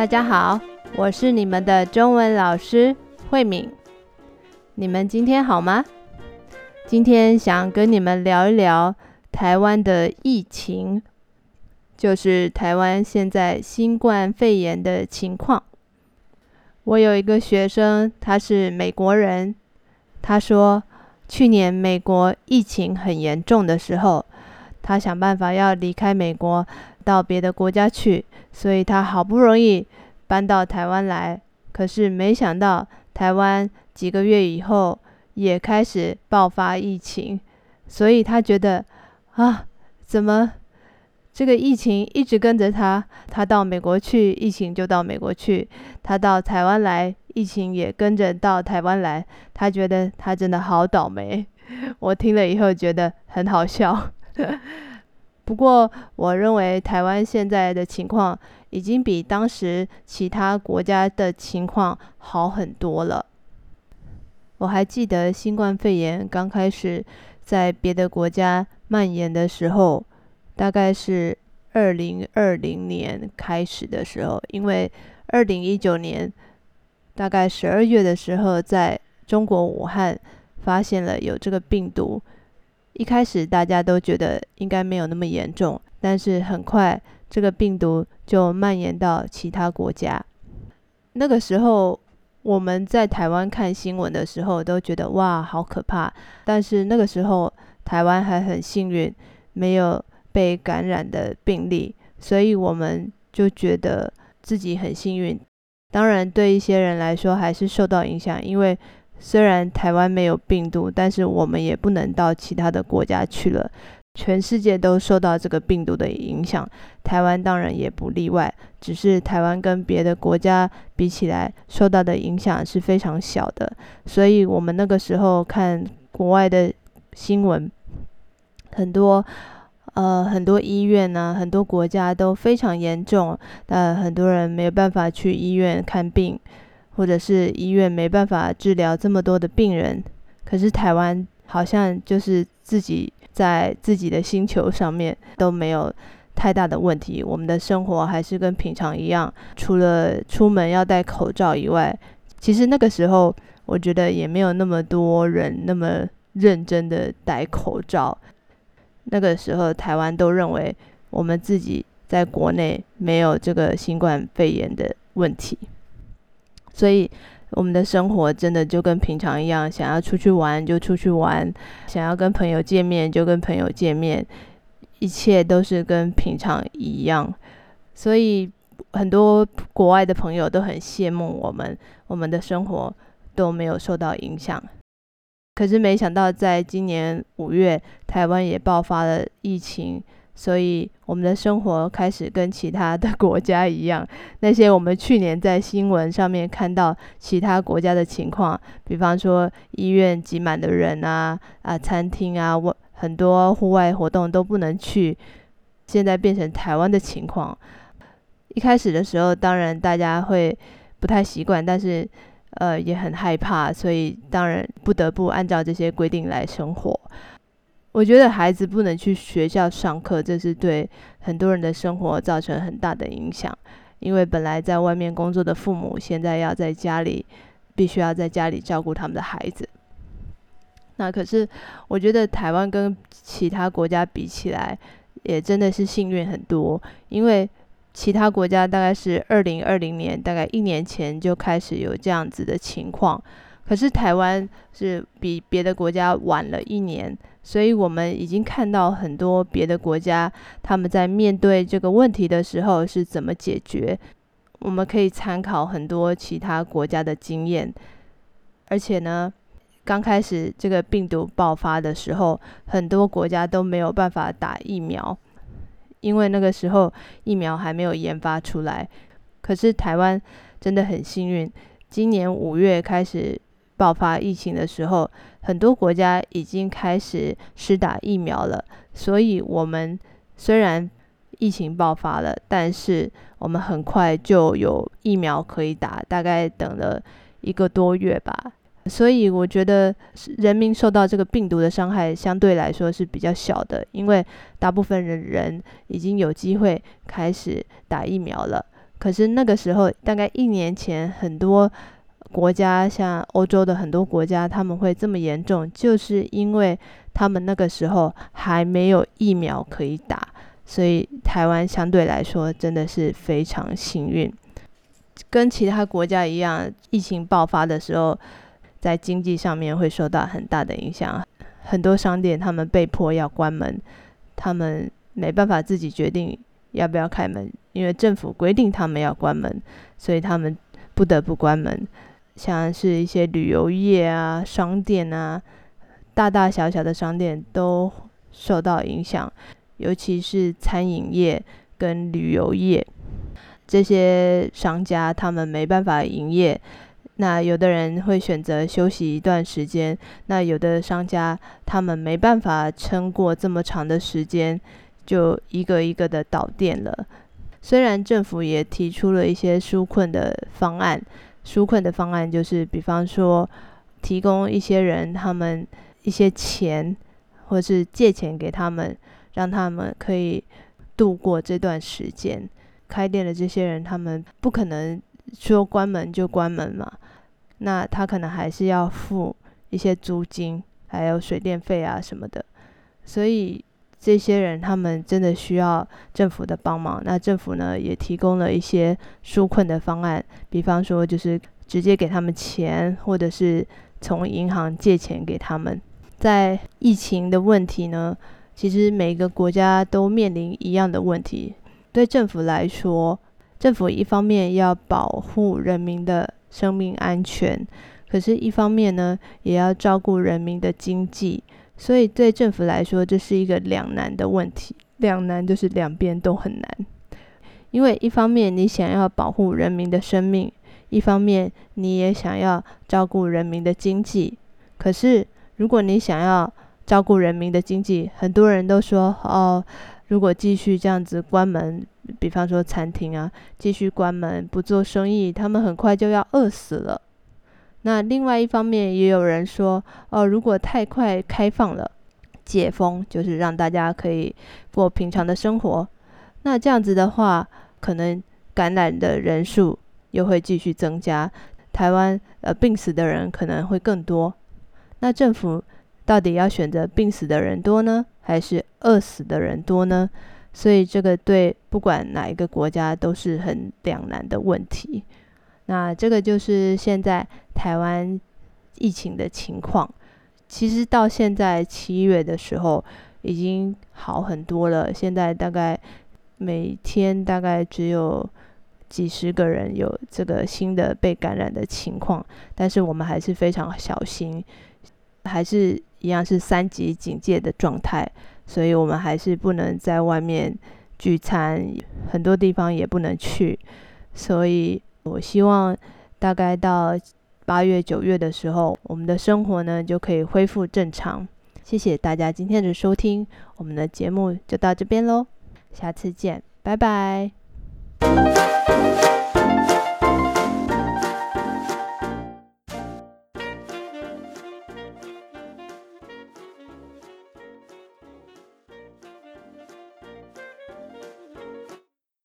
大家好，我是你们的中文老师慧敏。你们今天好吗？今天想跟你们聊一聊台湾的疫情，就是台湾现在新冠肺炎的情况。我有一个学生，他是美国人，他说去年美国疫情很严重的时候，他想办法要离开美国到别的国家去，所以他好不容易搬到台湾来。可是没想到台湾几个月以后也开始爆发疫情，所以他觉得啊，怎么这个疫情一直跟着他？他到美国去，疫情就到美国去；他到台湾来，疫情也跟着到台湾来。他觉得他真的好倒霉。我听了以后觉得很好笑。不过，我认为台湾现在的情况已经比当时其他国家的情况好很多了。我还记得新冠肺炎刚开始在别的国家蔓延的时候，大概是二零二零年开始的时候，因为二零一九年大概十二月的时候，在中国武汉发现了有这个病毒。一开始大家都觉得应该没有那么严重，但是很快这个病毒就蔓延到其他国家。那个时候我们在台湾看新闻的时候都觉得哇，好可怕。但是那个时候台湾还很幸运，没有被感染的病例，所以我们就觉得自己很幸运。当然，对一些人来说还是受到影响，因为。虽然台湾没有病毒，但是我们也不能到其他的国家去了。全世界都受到这个病毒的影响，台湾当然也不例外。只是台湾跟别的国家比起来，受到的影响是非常小的。所以我们那个时候看国外的新闻，很多呃很多医院呢、很多国家都非常严重，呃很多人没有办法去医院看病。或者是医院没办法治疗这么多的病人，可是台湾好像就是自己在自己的星球上面都没有太大的问题，我们的生活还是跟平常一样，除了出门要戴口罩以外，其实那个时候我觉得也没有那么多人那么认真的戴口罩。那个时候台湾都认为我们自己在国内没有这个新冠肺炎的问题。所以，我们的生活真的就跟平常一样，想要出去玩就出去玩，想要跟朋友见面就跟朋友见面，一切都是跟平常一样。所以，很多国外的朋友都很羡慕我们，我们的生活都没有受到影响。可是，没想到在今年五月，台湾也爆发了疫情。所以，我们的生活开始跟其他的国家一样。那些我们去年在新闻上面看到其他国家的情况，比方说医院挤满的人啊，啊，餐厅啊，我很多户外活动都不能去。现在变成台湾的情况。一开始的时候，当然大家会不太习惯，但是呃也很害怕，所以当然不得不按照这些规定来生活。我觉得孩子不能去学校上课，这是对很多人的生活造成很大的影响。因为本来在外面工作的父母，现在要在家里，必须要在家里照顾他们的孩子。那可是，我觉得台湾跟其他国家比起来，也真的是幸运很多。因为其他国家大概是二零二零年，大概一年前就开始有这样子的情况。可是台湾是比别的国家晚了一年，所以我们已经看到很多别的国家他们在面对这个问题的时候是怎么解决。我们可以参考很多其他国家的经验，而且呢，刚开始这个病毒爆发的时候，很多国家都没有办法打疫苗，因为那个时候疫苗还没有研发出来。可是台湾真的很幸运，今年五月开始。爆发疫情的时候，很多国家已经开始施打疫苗了。所以，我们虽然疫情爆发了，但是我们很快就有疫苗可以打，大概等了一个多月吧。所以，我觉得人民受到这个病毒的伤害相对来说是比较小的，因为大部分人人已经有机会开始打疫苗了。可是那个时候，大概一年前，很多国家，像欧洲的很多国家，他们会这么严重，就是因为他们那个时候还没有疫苗可以打，所以台湾相对来说真的是非常幸运。跟其他国家一样，疫情爆发的时候，在经济上面会受到很大的影响，很多商店他们被迫要关门，他们没办法自己决定要不要开门，因为政府规定他们要关门，所以他们不得不关门。像是一些旅游业啊、商店啊，大大小小的商店都受到影响，尤其是餐饮业跟旅游业。这些商家他们没办法营业，那有的人会选择休息一段时间，那有的商家他们没办法撑过这么长的时间，就一个一个的倒店了。虽然政府也提出了一些纾困的方案，纾困的方案就是，比方说提供一些人他们一些钱，或是借钱给他们，让他们可以度过这段时间。开店的这些人，他们不可能说关门就关门嘛，那他可能还是要付一些租金，还有水电费啊什么的，所以这些人他们真的需要政府的帮忙。那政府呢，也提供了一些纾困的方案，比方说就是直接给他们钱，或者是从银行借钱给他们。在疫情的问题呢，其实每个国家都面临一样的问题。对政府来说，政府一方面要保护人民的生命安全，可是一方面呢，也要照顾人民的经济，所以对政府来说，这是一个两难的问题。两难就是两边都很难，因为一方面你想要保护人民的生命，一方面你也想要照顾人民的经济。可是如果你想要照顾人民的经济，很多人都说哦。如果继续这样子关门，比方说餐厅啊，继续关门不做生意，他们很快就要饿死了。那另外一方面，也有人说，哦，如果太快开放了，解封就是让大家可以过平常的生活，那这样子的话，可能感染的人数又会继续增加，台湾呃病死的人可能会更多。那政府到底要选择病死的人多呢？还是饿死的人多呢？所以这个对不管哪一个国家都是很两难的问题。那这个就是现在台湾疫情的情况。其实到现在七月的时候已经好很多了。现在大概每天大概只有几十个人有这个新的被感染的情况，但是我们还是非常小心，还是。一样是三级警戒的状态，所以我们还是不能在外面聚餐，很多地方也不能去。所以我希望大概到八月、九月的时候，我们的生活呢就可以恢复正常。谢谢大家今天的收听，我们的节目就到这边喽，下次见，拜拜。